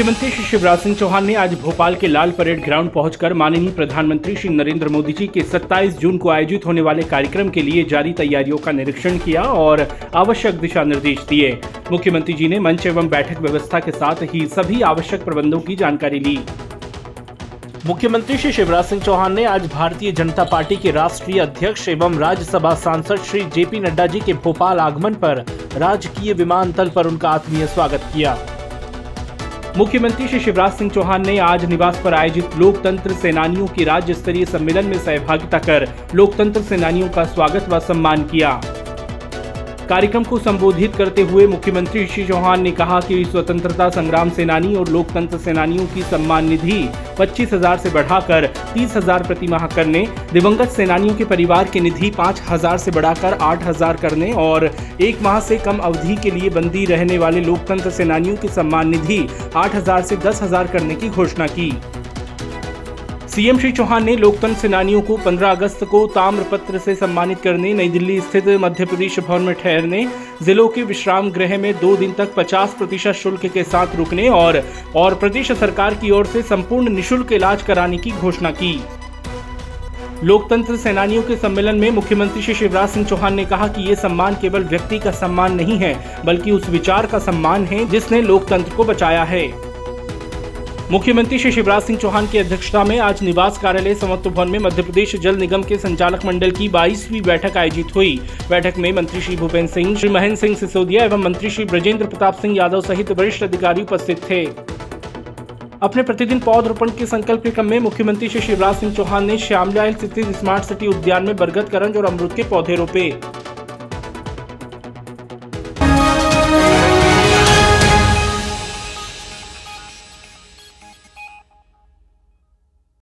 मुख्यमंत्री श्री शिवराज सिंह चौहान ने आज भोपाल के लाल परेड ग्राउंड पहुंचकर माननीय प्रधानमंत्री श्री नरेंद्र मोदी जी के 27 जून को आयोजित होने वाले कार्यक्रम के लिए जारी तैयारियों का निरीक्षण किया और आवश्यक दिशा निर्देश दिए। मुख्यमंत्री जी ने मंच एवं बैठक व्यवस्था के साथ ही सभी आवश्यक प्रबंधों की जानकारी ली। मुख्यमंत्री श्री शिवराज सिंह चौहान ने आज भारतीय जनता पार्टी के राष्ट्रीय अध्यक्ष एवं राज्यसभा सांसद श्री जेपी नड्डा जी के भोपाल आगमन पर राजकीय विमानतल पर उनका आत्मीय स्वागत किया। मुख्यमंत्री श्री शिवराज सिंह चौहान ने आज निवास पर आयोजित लोकतंत्र सेनानियों की राज्य स्तरीय सम्मेलन में सहभागिता कर लोकतंत्र सेनानियों का स्वागत व सम्मान किया। कार्यक्रम को संबोधित करते हुए मुख्यमंत्री श्री चौहान ने कहा कि स्वतंत्रता संग्राम सेनानी और लोकतंत्र सेनानियों की सम्मान निधि पच्चीस हज़ार ऐसी बढ़ाकर तीस हज़ार प्रति माह करने, दिवंगत सेनानियों के परिवार के निधि पाँच हज़ार ऐसी बढ़ाकर आठ हज़ार करने और एक माह से कम अवधि के लिए बंदी रहने वाले लोकतंत्र सेनानियों की सम्मान निधि आठ हज़ार ऐसी दस हज़ार करने की घोषणा की। सीएम श्री चौहान ने लोकतंत्र सेनानियों को 15 अगस्त को ताम्रपत्र से सम्मानित करने, नई दिल्ली स्थित मध्य प्रदेश भवन में ठहरने, जिलों के विश्राम गृह में दो दिन तक 50 प्रतिशत शुल्क के साथ रुकने और और प्रदेश सरकार की ओर से संपूर्ण निशुल्क इलाज कराने की घोषणा की। लोकतंत्र सेनानियों के सम्मेलन में मुख्यमंत्री श्री शिवराज सिंह चौहान ने कहा कि ये सम्मान केवल व्यक्ति का सम्मान नहीं है, बल्कि उस विचार का सम्मान है जिसने लोकतंत्र को बचाया है। मुख्यमंत्री श्री शिवराज सिंह चौहान की अध्यक्षता में आज निवास कार्यालय समत्व भवन में मध्य प्रदेश जल निगम के संचालक मंडल की बाईसवीं बैठक आयोजित हुई। बैठक में मंत्री श्री भूपेन्द्र सिंह, श्री महेंद्र सिंह सिसोदिया एवं मंत्री श्री ब्रजेंद्र प्रताप सिंह यादव सहित वरिष्ठ अधिकारी उपस्थित थे। अपने प्रतिदिन पौधरोपण के संकल्प के क्रम में मुख्यमंत्री श्री शिवराज सिंह चौहान ने श्यामलाल स्थित स्मार्ट सिटी उद्यान में बरगद करंज और अमरूद के पौधे रोपे।